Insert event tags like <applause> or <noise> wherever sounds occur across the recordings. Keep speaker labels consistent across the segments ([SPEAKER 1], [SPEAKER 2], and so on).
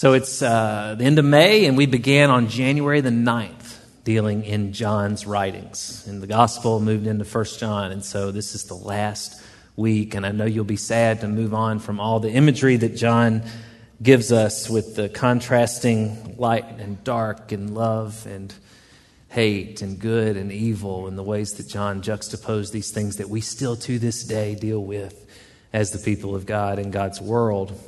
[SPEAKER 1] So it's uh, the end of May, and we began on January the 9th dealing in John's writings. And the gospel moved into First John, and so this is the last week. And I know you'll be sad to move on from all the imagery that John gives us with the contrasting light and dark and love and hate and good and evil and the ways that John juxtaposed these things that we still to this day deal with as the people of God in God's world.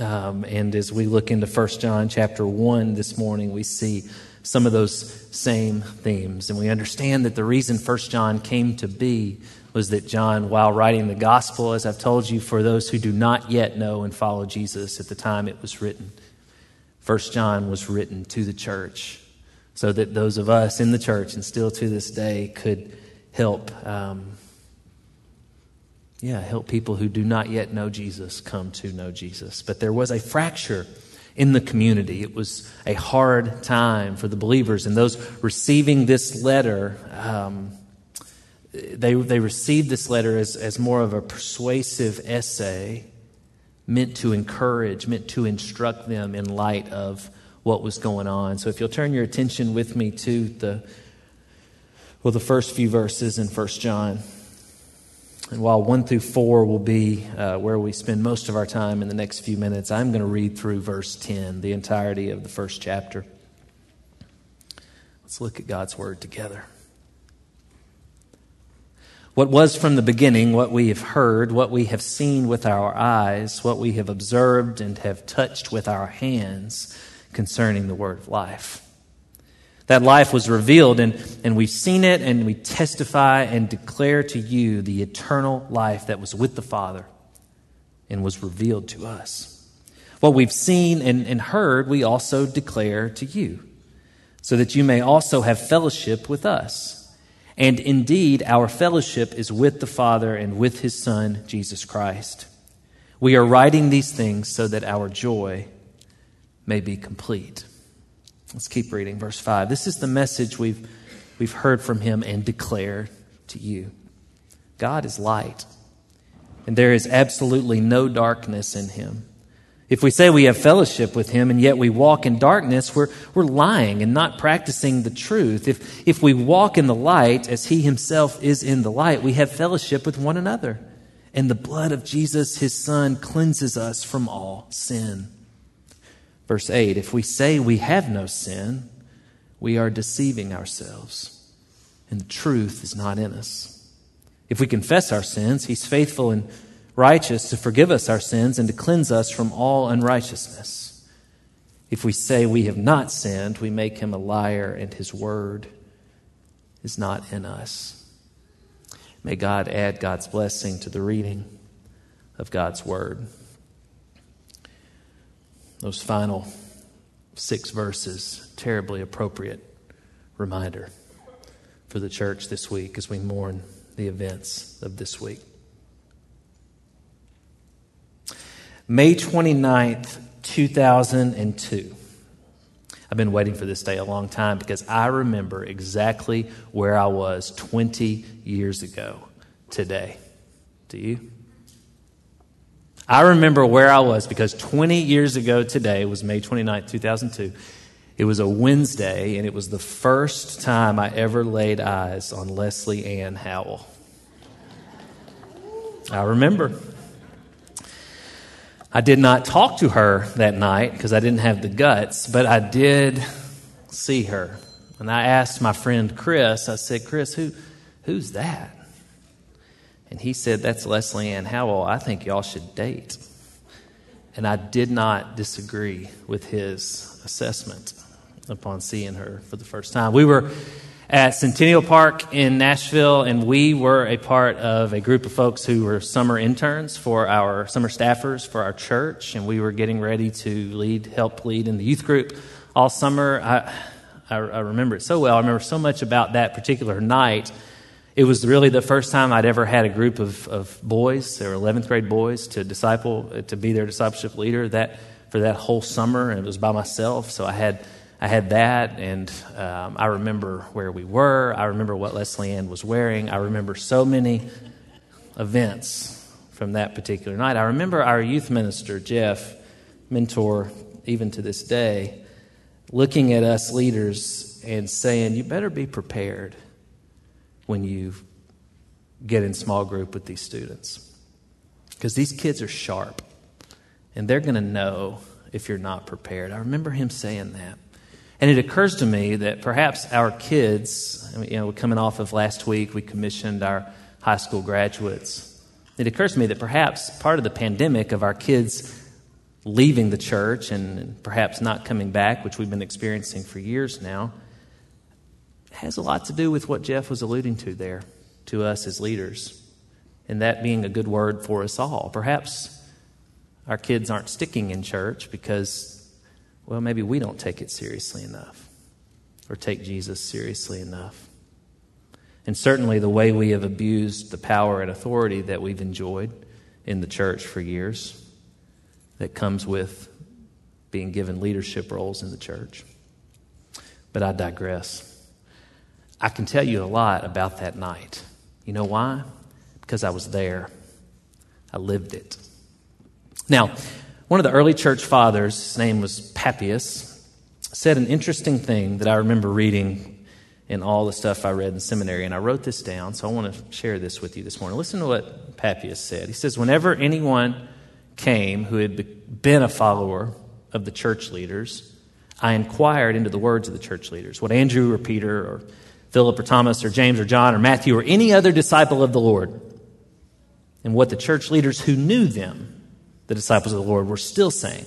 [SPEAKER 1] Um, and as we look into 1 John chapter 1 this morning, we see some of those same themes. And we understand that the reason 1 John came to be was that John, while writing the gospel, as I've told you, for those who do not yet know and follow Jesus at the time it was written, 1 John was written to the church so that those of us in the church and still to this day could help um, yeah, help people who do not yet know Jesus come to know Jesus. But there was a fracture in the community. It was a hard time for the believers and those receiving this letter. Um, they, they received this letter as, as more of a persuasive essay meant to encourage, meant to instruct them in light of what was going on. So if you'll turn your attention with me to the well the first few verses in First John. And while 1 through 4 will be uh, where we spend most of our time in the next few minutes, I'm going to read through verse 10, the entirety of the first chapter. Let's look at God's word together. What was from the beginning, what we have heard, what we have seen with our eyes, what we have observed and have touched with our hands concerning the word of life. That life was revealed, and, and we've seen it, and we testify and declare to you the eternal life that was with the Father and was revealed to us. What we've seen and, and heard, we also declare to you, so that you may also have fellowship with us. And indeed, our fellowship is with the Father and with his Son, Jesus Christ. We are writing these things so that our joy may be complete. Let's keep reading. Verse 5. This is the message we've, we've heard from him and declare to you God is light, and there is absolutely no darkness in him. If we say we have fellowship with him and yet we walk in darkness, we're, we're lying and not practicing the truth. If, if we walk in the light as he himself is in the light, we have fellowship with one another. And the blood of Jesus, his son, cleanses us from all sin. Verse 8 If we say we have no sin, we are deceiving ourselves, and the truth is not in us. If we confess our sins, he's faithful and righteous to forgive us our sins and to cleanse us from all unrighteousness. If we say we have not sinned, we make him a liar, and his word is not in us. May God add God's blessing to the reading of God's word those final six verses, terribly appropriate reminder for the church this week as we mourn the events of this week. May 29th, 2002. I've been waiting for this day a long time because I remember exactly where I was 20 years ago today. Do you? I remember where I was because 20 years ago today was May 29, 2002. It was a Wednesday, and it was the first time I ever laid eyes on Leslie Ann Howell. I remember. I did not talk to her that night because I didn't have the guts, but I did see her. And I asked my friend Chris, I said, Chris, who, who's that? And he said, That's Leslie Ann Howell. I think y'all should date. And I did not disagree with his assessment upon seeing her for the first time. We were at Centennial Park in Nashville, and we were a part of a group of folks who were summer interns for our summer staffers for our church, and we were getting ready to lead, help lead in the youth group all summer. I, I, I remember it so well. I remember so much about that particular night it was really the first time I'd ever had a group of, of boys, they were 11th grade boys, to disciple, to be their discipleship leader that, for that whole summer. And it was by myself. So I had, I had that. And um, I remember where we were. I remember what Leslie Ann was wearing. I remember so many events from that particular night. I remember our youth minister, Jeff, mentor even to this day, looking at us leaders and saying, you better be prepared when you get in small group with these students. Because these kids are sharp and they're going to know if you're not prepared. I remember him saying that. And it occurs to me that perhaps our kids, you know, coming off of last week, we commissioned our high school graduates. It occurs to me that perhaps part of the pandemic of our kids leaving the church and perhaps not coming back, which we've been experiencing for years now, has a lot to do with what Jeff was alluding to there to us as leaders, and that being a good word for us all. Perhaps our kids aren't sticking in church because, well, maybe we don't take it seriously enough or take Jesus seriously enough. And certainly the way we have abused the power and authority that we've enjoyed in the church for years that comes with being given leadership roles in the church. But I digress. I can tell you a lot about that night. You know why? Because I was there, I lived it. Now, one of the early church fathers, his name was Papias, said an interesting thing that I remember reading in all the stuff I read in seminary, and I wrote this down, so I want to share this with you this morning. Listen to what Papias said. He says, Whenever anyone came who had been a follower of the church leaders, I inquired into the words of the church leaders, what Andrew or Peter or Philip or Thomas or James or John or Matthew or any other disciple of the Lord, and what the church leaders who knew them, the disciples of the Lord, were still saying.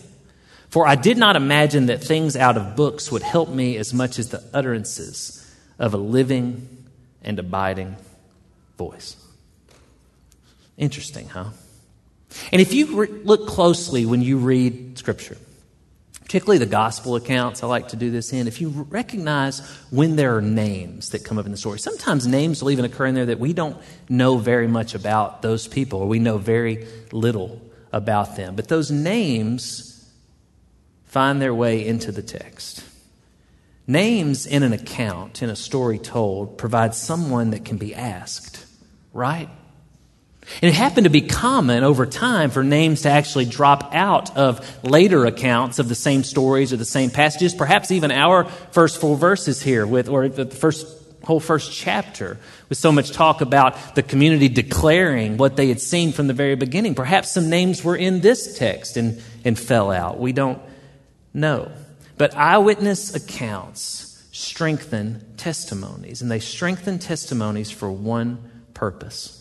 [SPEAKER 1] For I did not imagine that things out of books would help me as much as the utterances of a living and abiding voice. Interesting, huh? And if you re- look closely when you read Scripture, particularly the gospel accounts, I like to do this in, if you recognize when there are names that come up in the story, sometimes names will even occur in there that we don't know very much about those people, or we know very little about them. But those names find their way into the text. Names in an account, in a story told, provide someone that can be asked, right? And it happened to be common over time for names to actually drop out of later accounts of the same stories or the same passages, perhaps even our first four verses here with, or the first whole first chapter with so much talk about the community declaring what they had seen from the very beginning. Perhaps some names were in this text and, and fell out. We don't know. But eyewitness accounts strengthen testimonies, and they strengthen testimonies for one purpose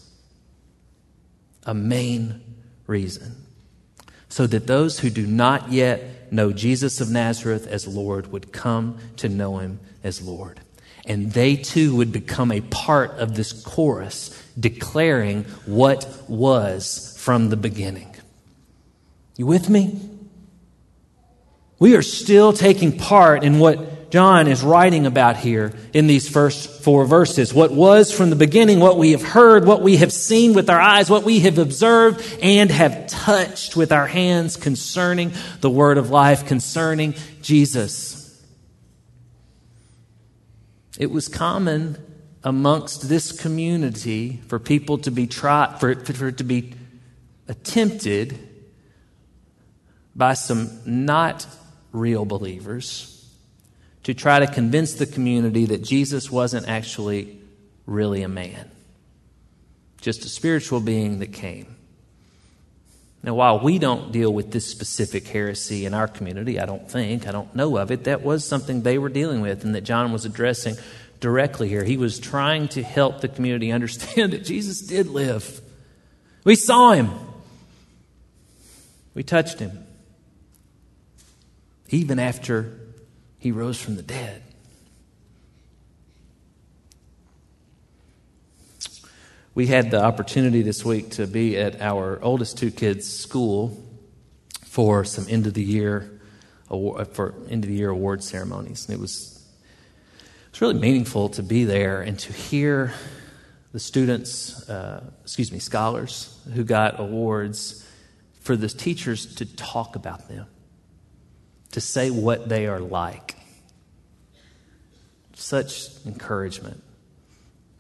[SPEAKER 1] a main reason. So that those who do not yet know Jesus of Nazareth as Lord would come to know him as Lord. And they too would become a part of this chorus declaring what was from the beginning. You with me? We are still taking part in what John is writing about here in these first four verses. What was from the beginning, what we have heard, what we have seen with our eyes, what we have observed and have touched with our hands concerning the word of life, concerning Jesus. It was common amongst this community for people to be tried, for, for it to be attempted by some not real believers to try to convince the community that Jesus wasn't actually really a man, just a spiritual being that came. Now, while we don't deal with this specific heresy in our community, I don't think, I don't know of it, that was something they were dealing with and that John was addressing directly here. He was trying to help the community <laughs> understand that Jesus did live. We saw him, we touched him, even after he rose from the dead. We had the opportunity this week to be at our oldest two kids' school for some end of the year for end of the year award ceremonies, and it was it was really meaningful to be there and to hear the students, uh, excuse me, scholars who got awards for the teachers to talk about them, to say what they are like such encouragement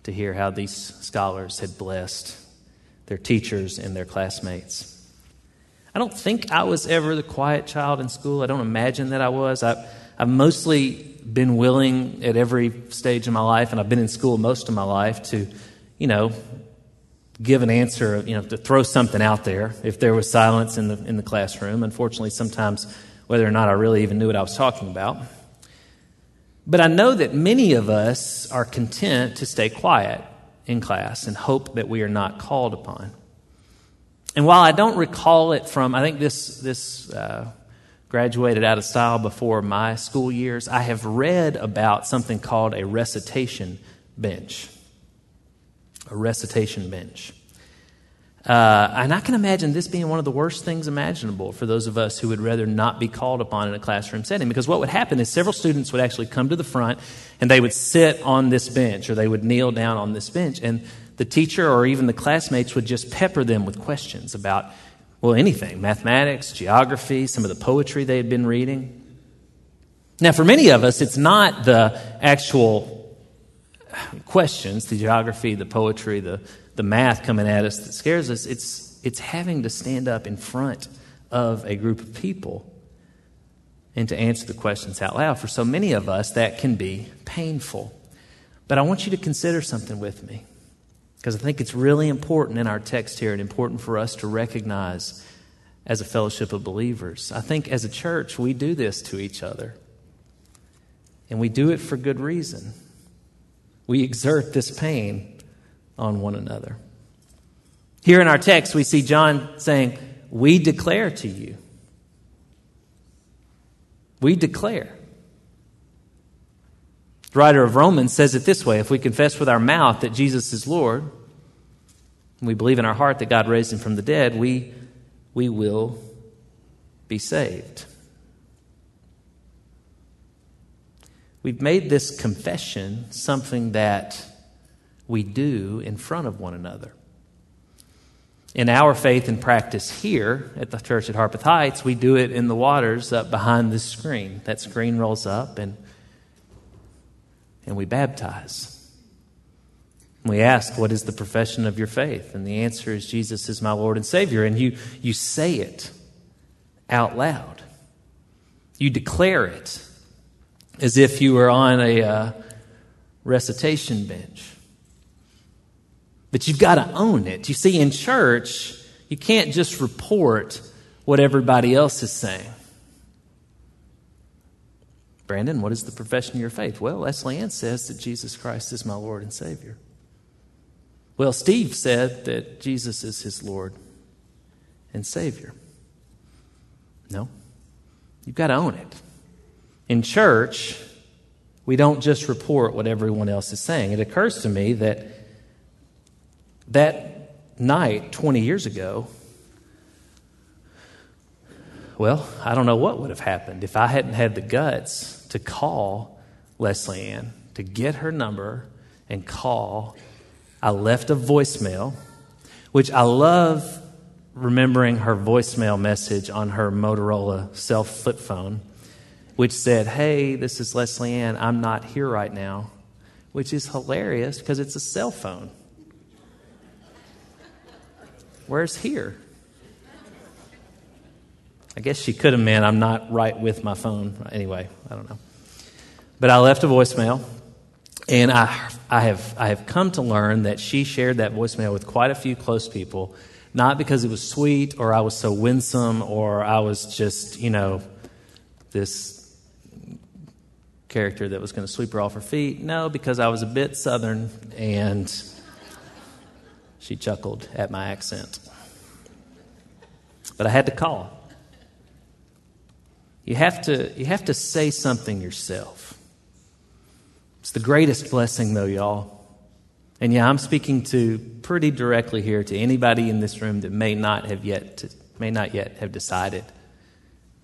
[SPEAKER 1] to hear how these scholars had blessed their teachers and their classmates. I don't think I was ever the quiet child in school. I don't imagine that I was. I, I've mostly been willing at every stage of my life, and I've been in school most of my life to, you know, give an answer, you know, to throw something out there if there was silence in the, in the classroom. Unfortunately, sometimes whether or not I really even knew what I was talking about. But I know that many of us are content to stay quiet in class and hope that we are not called upon. And while I don't recall it from, I think this, this uh, graduated out of style before my school years, I have read about something called a recitation bench a recitation bench. Uh, and I can imagine this being one of the worst things imaginable for those of us who would rather not be called upon in a classroom setting. Because what would happen is several students would actually come to the front and they would sit on this bench or they would kneel down on this bench. And the teacher or even the classmates would just pepper them with questions about, well, anything mathematics, geography, some of the poetry they had been reading. Now, for many of us, it's not the actual questions, the geography, the poetry, the, the math coming at us that scares us. It's, it's having to stand up in front of a group of people and to answer the questions out loud. For so many of us, that can be painful. But I want you to consider something with me because I think it's really important in our text here and important for us to recognize as a fellowship of believers. I think as a church, we do this to each other. And we do it for good reason. We exert this pain on one another. Here in our text, we see John saying, We declare to you. We declare. The writer of Romans says it this way if we confess with our mouth that Jesus is Lord, and we believe in our heart that God raised him from the dead, we, we will be saved. We've made this confession something that we do in front of one another. In our faith and practice here at the church at Harpeth Heights, we do it in the waters up behind the screen. That screen rolls up and, and we baptize. We ask, What is the profession of your faith? And the answer is, Jesus is my Lord and Savior. And you, you say it out loud, you declare it as if you were on a uh, recitation bench. But you've got to own it. You see, in church, you can't just report what everybody else is saying. Brandon, what is the profession of your faith? Well, Leslie Ann says that Jesus Christ is my Lord and Savior. Well, Steve said that Jesus is his Lord and Savior. No, you've got to own it. In church, we don't just report what everyone else is saying. It occurs to me that that night 20 years ago, well, I don't know what would have happened if I hadn't had the guts to call Leslie Ann, to get her number and call. I left a voicemail, which I love remembering her voicemail message on her Motorola cell flip phone which said, Hey, this is Leslie Ann. I'm not here right now, which is hilarious because it's a cell phone. Where's here? I guess she could have meant I'm not right with my phone. Anyway, I don't know. But I left a voicemail, and I, I, have, I have come to learn that she shared that voicemail with quite a few close people, not because it was sweet or I was so winsome or I was just, you know, this character that was going to sweep her off her feet. No, because I was a bit southern and she chuckled at my accent. But I had to call. You have to, you have to say something yourself. It's the greatest blessing, though, y'all. And yeah, I'm speaking to pretty directly here to anybody in this room that may not have yet to, may not yet have decided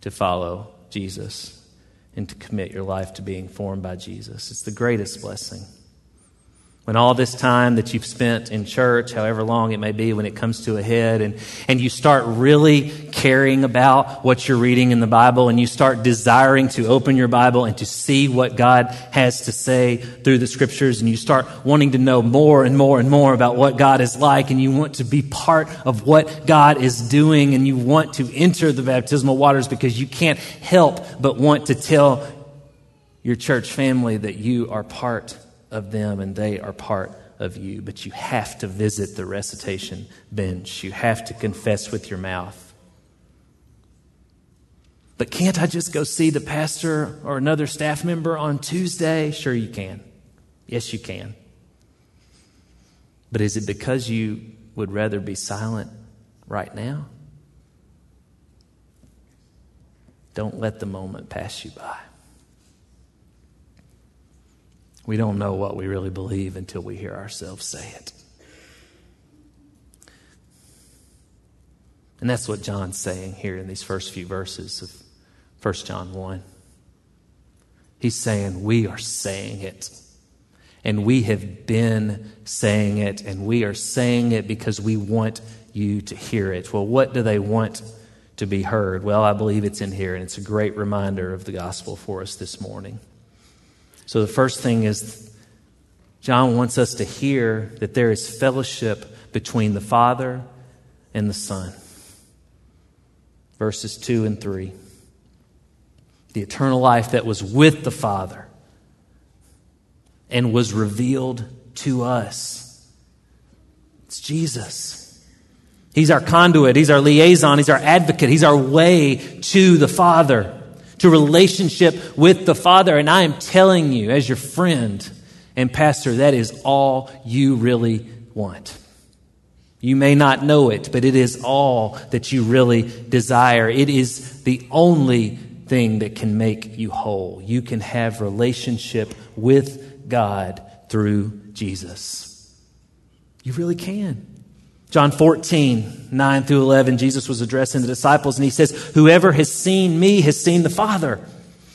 [SPEAKER 1] to follow Jesus and to commit your life to being formed by Jesus. It's the greatest blessing. When all this time that you've spent in church, however long it may be, when it comes to a head, and, and you start really caring about what you're reading in the Bible, and you start desiring to open your Bible and to see what God has to say through the scriptures, and you start wanting to know more and more and more about what God is like, and you want to be part of what God is doing, and you want to enter the baptismal waters because you can't help but want to tell your church family that you are part of them and they are part of you. But you have to visit the recitation bench, you have to confess with your mouth. But can't I just go see the pastor or another staff member on Tuesday? Sure, you can. Yes, you can. But is it because you would rather be silent right now? Don't let the moment pass you by. We don't know what we really believe until we hear ourselves say it. And that's what John's saying here in these first few verses of 1 John 1. He's saying, We are saying it. And we have been saying it, and we are saying it because we want you to hear it. Well, what do they want to be heard? Well, I believe it's in here, and it's a great reminder of the gospel for us this morning. So the first thing is John wants us to hear that there is fellowship between the Father and the Son. Verses 2 and 3. The eternal life that was with the Father and was revealed to us. It's Jesus. He's our conduit, He's our liaison, He's our advocate, He's our way to the Father to relationship with the Father. And I am telling you, as your friend and pastor, that is all you really want. You may not know it, but it is all that you really desire. It is the only thing that can make you whole. You can have relationship with God through Jesus. You really can. John 14, 9 through 11, Jesus was addressing the disciples and he says, Whoever has seen me has seen the Father.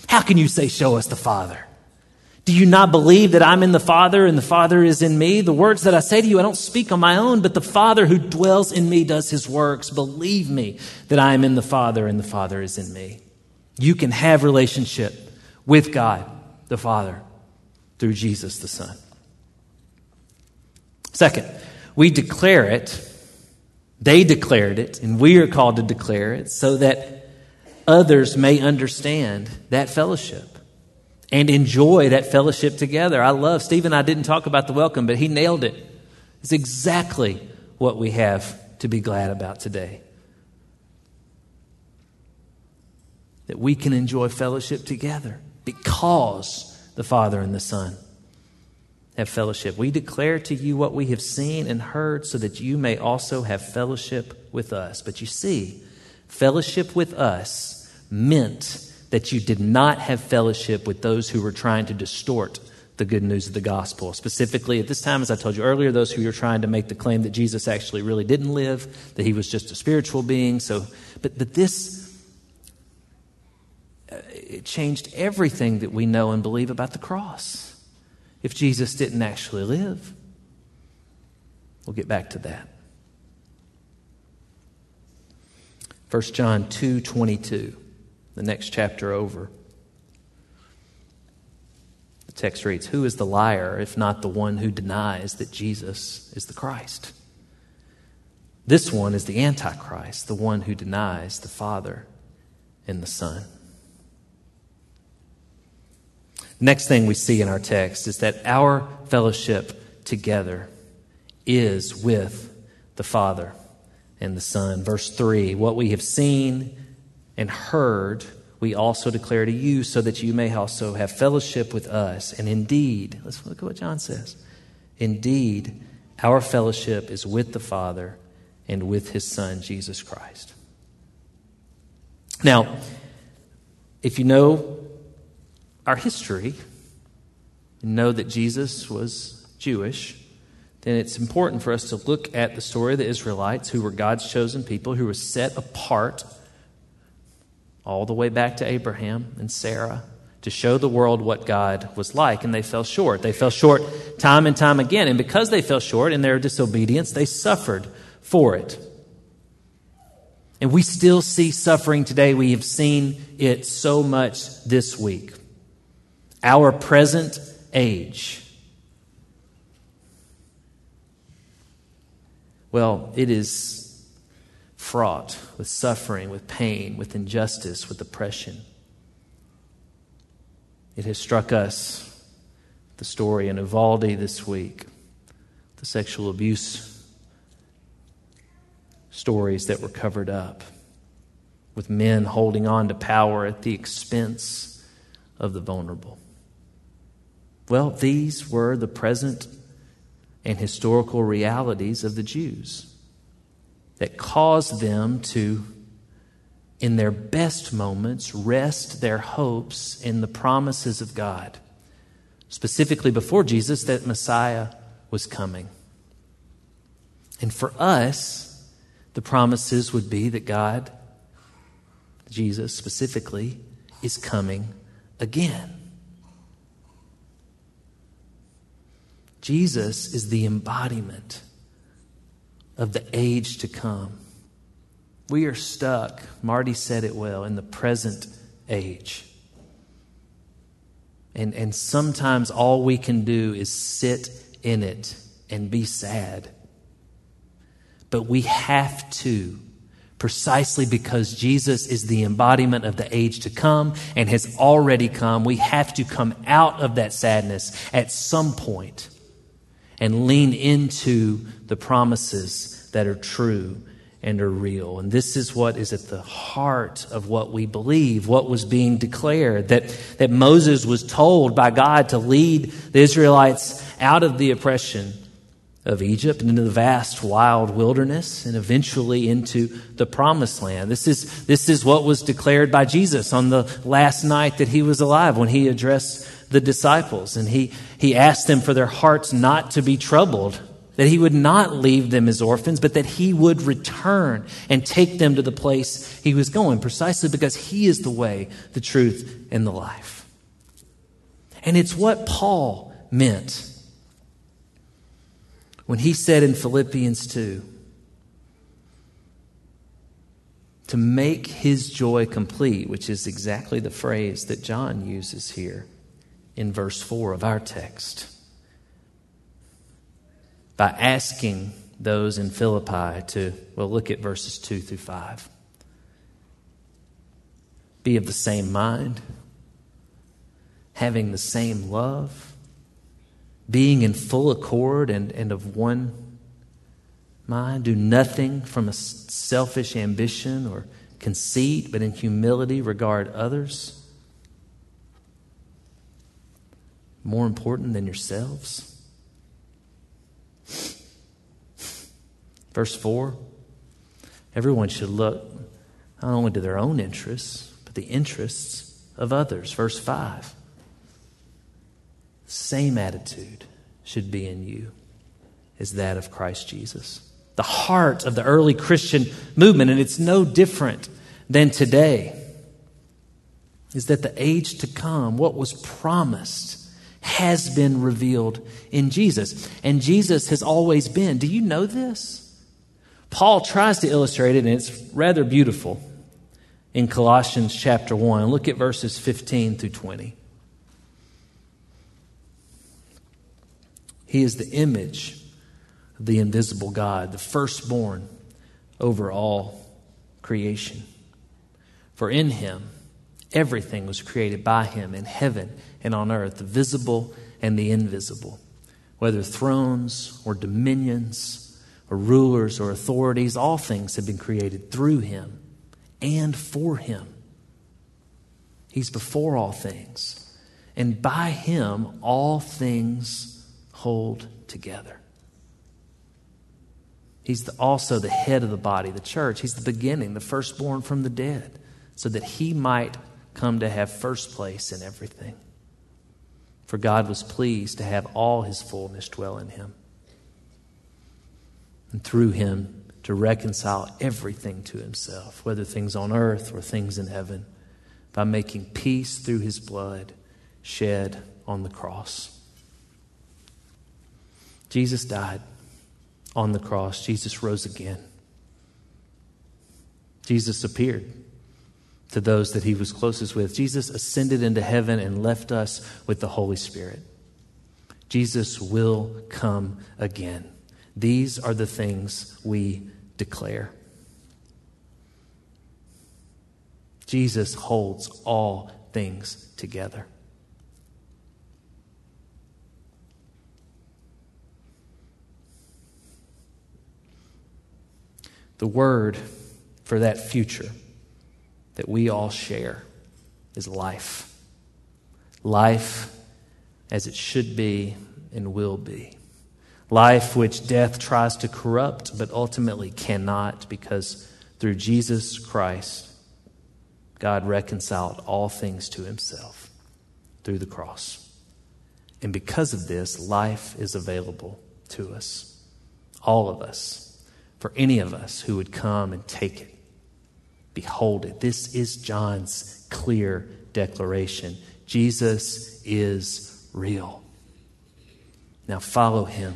[SPEAKER 1] How can you say, Show us the Father? Do you not believe that I'm in the Father and the Father is in me? The words that I say to you, I don't speak on my own, but the Father who dwells in me does his works. Believe me that I am in the Father and the Father is in me. You can have relationship with God, the Father, through Jesus, the Son. Second, we declare it they declared it, and we are called to declare it so that others may understand that fellowship and enjoy that fellowship together. I love, Stephen I didn't talk about the welcome, but he nailed it. It's exactly what we have to be glad about today. That we can enjoy fellowship together because the Father and the Son have fellowship. We declare to you what we have seen and heard so that you may also have fellowship with us. But you see, fellowship with us meant that you did not have fellowship with those who were trying to distort the good news of the gospel. Specifically, at this time, as I told you earlier, those who were trying to make the claim that Jesus actually really didn't live, that he was just a spiritual being. So, but, but this uh, it changed everything that we know and believe about the cross if Jesus didn't actually live. We'll get back to that. 1 John 2:22, the next chapter over. The text reads, "Who is the liar if not the one who denies that Jesus is the Christ?" This one is the antichrist, the one who denies the Father and the Son. Next thing we see in our text is that our fellowship together is with the Father and the Son. Verse 3 What we have seen and heard, we also declare to you, so that you may also have fellowship with us. And indeed, let's look at what John says. Indeed, our fellowship is with the Father and with his Son, Jesus Christ. Now, if you know our history and know that Jesus was Jewish, then it's important for us to look at the story of the Israelites, who were God's chosen people, who were set apart all the way back to Abraham and Sarah to show the world what God was like, and they fell short. They fell short time and time again, and because they fell short in their disobedience, they suffered for it. And we still see suffering today. We have seen it so much this week. Our present age. Well, it is fraught with suffering, with pain, with injustice, with oppression. It has struck us, the story in Uvalde this week, the sexual abuse stories that were covered up, with men holding on to power at the expense of the vulnerable. Well, these were the present and historical realities of the Jews that caused them to, in their best moments, rest their hopes in the promises of God, specifically before Jesus, that Messiah was coming. And for us, the promises would be that God, Jesus specifically, is coming again. Jesus is the embodiment of the age to come. We are stuck, Marty said it well, in the present age. And, and sometimes all we can do is sit in it and be sad but we have to, precisely because Jesus is the embodiment of the age to come and has already come. We have to come out of that sadness at some point and lean into the promises that are true and are real. And this is what is at the heart of what we believe, what was being declared that, that Moses was told by God to lead the Israelites out of the oppression of Egypt and into the vast wild wilderness and eventually into the promised land. This is, this is what was declared by Jesus on the last night that he was alive when he addressed the disciples. And he, he asked them for their hearts not to be troubled, that he would not leave them as orphans, but that he would return and take them to the place he was going, precisely because he is the way, the truth, and the life. And it's what Paul meant when he said in Philippians 2 to make his joy complete, which is exactly the phrase that John uses here in verse 4 of our text, by asking those in Philippi to, well, look at verses 2 through 5. Be of the same mind, having the same love being in full accord and, and of one mind. Do nothing from a selfish ambition or conceit, but in humility regard others more important than yourselves. Verse 4 Everyone should look not only to their own interests, but the interests of others. Verse 5 same attitude should be in you as that of Christ Jesus. The heart of the early Christian movement, and it's no different than today, is that the age to come, what was promised, has been revealed in Jesus. And Jesus has always been. Do you know this? Paul tries to illustrate it, and it's rather beautiful in Colossians chapter 1. Look at verses 15 through 20. He is the image of the invisible God, the firstborn over all creation. For in him everything was created by him in heaven and on earth, the visible and the invisible, whether thrones or dominions or rulers or authorities, all things have been created through him and for him. He's before all things. And by him all things hold together. He's the, also the head of the body, the church. He's the beginning, the firstborn from the dead, so that he might come to have first place in everything. For God was pleased to have all his fullness dwell in him, and through him to reconcile everything to himself, whether things on earth or things in heaven by making peace through his blood shed on the cross. Jesus died on the cross, Jesus rose again. Jesus appeared to those that he was closest with. Jesus ascended into heaven and left us with the Holy Spirit. Jesus will come again. These are the things we declare. Jesus holds all things together. The word for that future that we all share is life. Life as it should be and will be. Life which death tries to corrupt, but ultimately cannot, because through Jesus Christ, God reconciled all things to himself through the cross. And because of this, life is available to us, all of us for any of us who would come and take it. Behold it. This is John's clear declaration. Jesus is real. Now follow him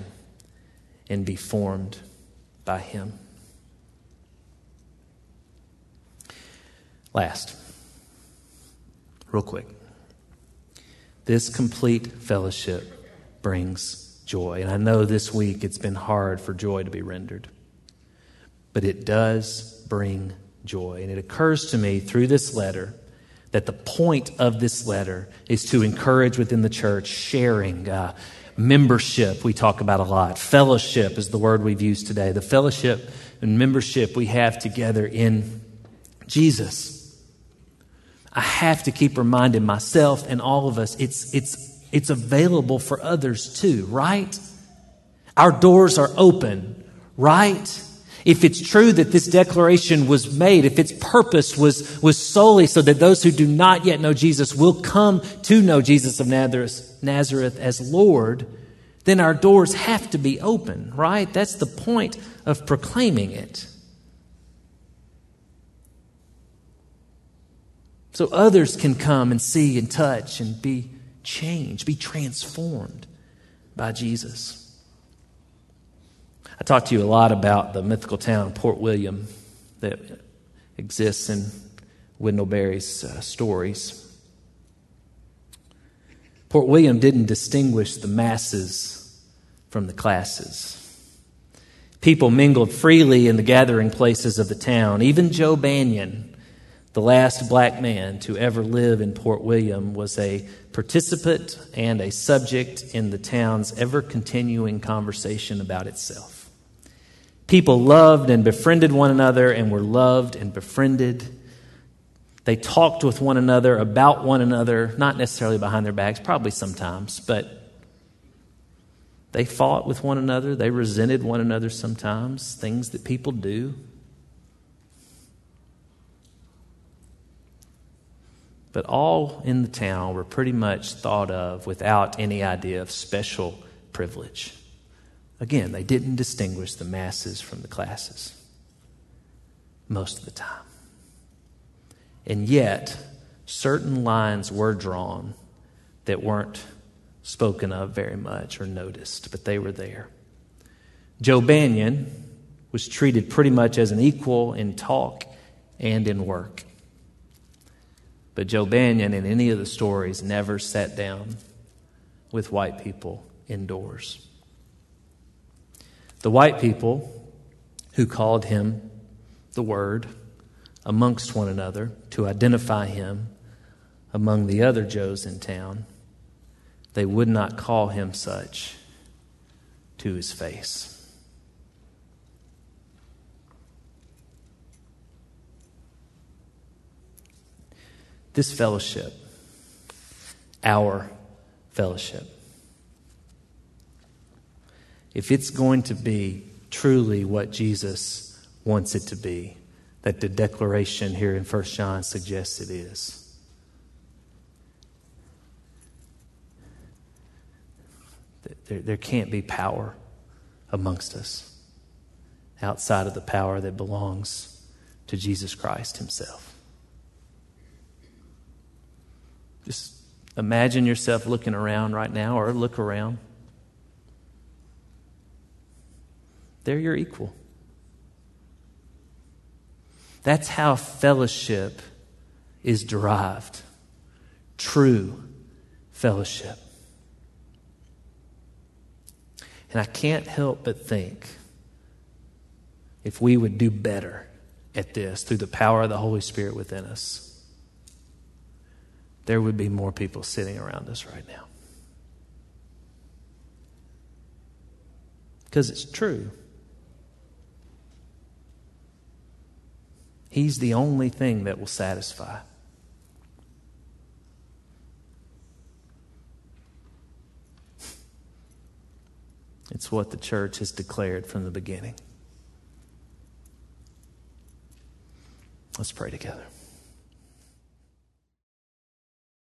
[SPEAKER 1] and be formed by him. Last, real quick. This complete fellowship brings joy. And I know this week it's been hard for joy to be rendered but it does bring joy. And it occurs to me through this letter that the point of this letter is to encourage within the church sharing, uh, membership, we talk about a lot. Fellowship is the word we've used today. The fellowship and membership we have together in Jesus. I have to keep reminding myself and all of us it's, it's, it's available for others too, right? Our doors are open, right? If it's true that this declaration was made, if its purpose was, was solely so that those who do not yet know Jesus will come to know Jesus of Nazareth, Nazareth as Lord, then our doors have to be open, right? That's the point of proclaiming it. So others can come and see and touch and be changed, be transformed by Jesus. I talked to you a lot about the mythical town, Port William, that exists in Wendell Berry's uh, stories. Port William didn't distinguish the masses from the classes. People mingled freely in the gathering places of the town. Even Joe Banion, the last black man to ever live in Port William, was a participant and a subject in the town's ever continuing conversation about itself. People loved and befriended one another and were loved and befriended. They talked with one another about one another, not necessarily behind their backs, probably sometimes, but they fought with one another. They resented one another sometimes, things that people do. But all in the town were pretty much thought of without any idea of special privilege. Again, they didn't distinguish the masses from the classes most of the time. And yet, certain lines were drawn that weren't spoken of very much or noticed, but they were there. Joe Banion was treated pretty much as an equal in talk and in work. But Joe Banion, in any of the stories, never sat down with white people indoors. The white people who called him the Word amongst one another to identify him among the other Joes in town, they would not call him such to his face. This fellowship, our fellowship, if it's going to be truly what Jesus wants it to be, that the declaration here in 1 John suggests it is. There, there can't be power amongst us outside of the power that belongs to Jesus Christ Himself. Just imagine yourself looking around right now or look around. They're your equal. That's how fellowship is derived true fellowship. And I can't help but think if we would do better at this through the power of the Holy Spirit within us, there would be more people sitting around us right now. Because it's true. He's the only thing that will satisfy. It's what the church has declared from the beginning. Let's pray together.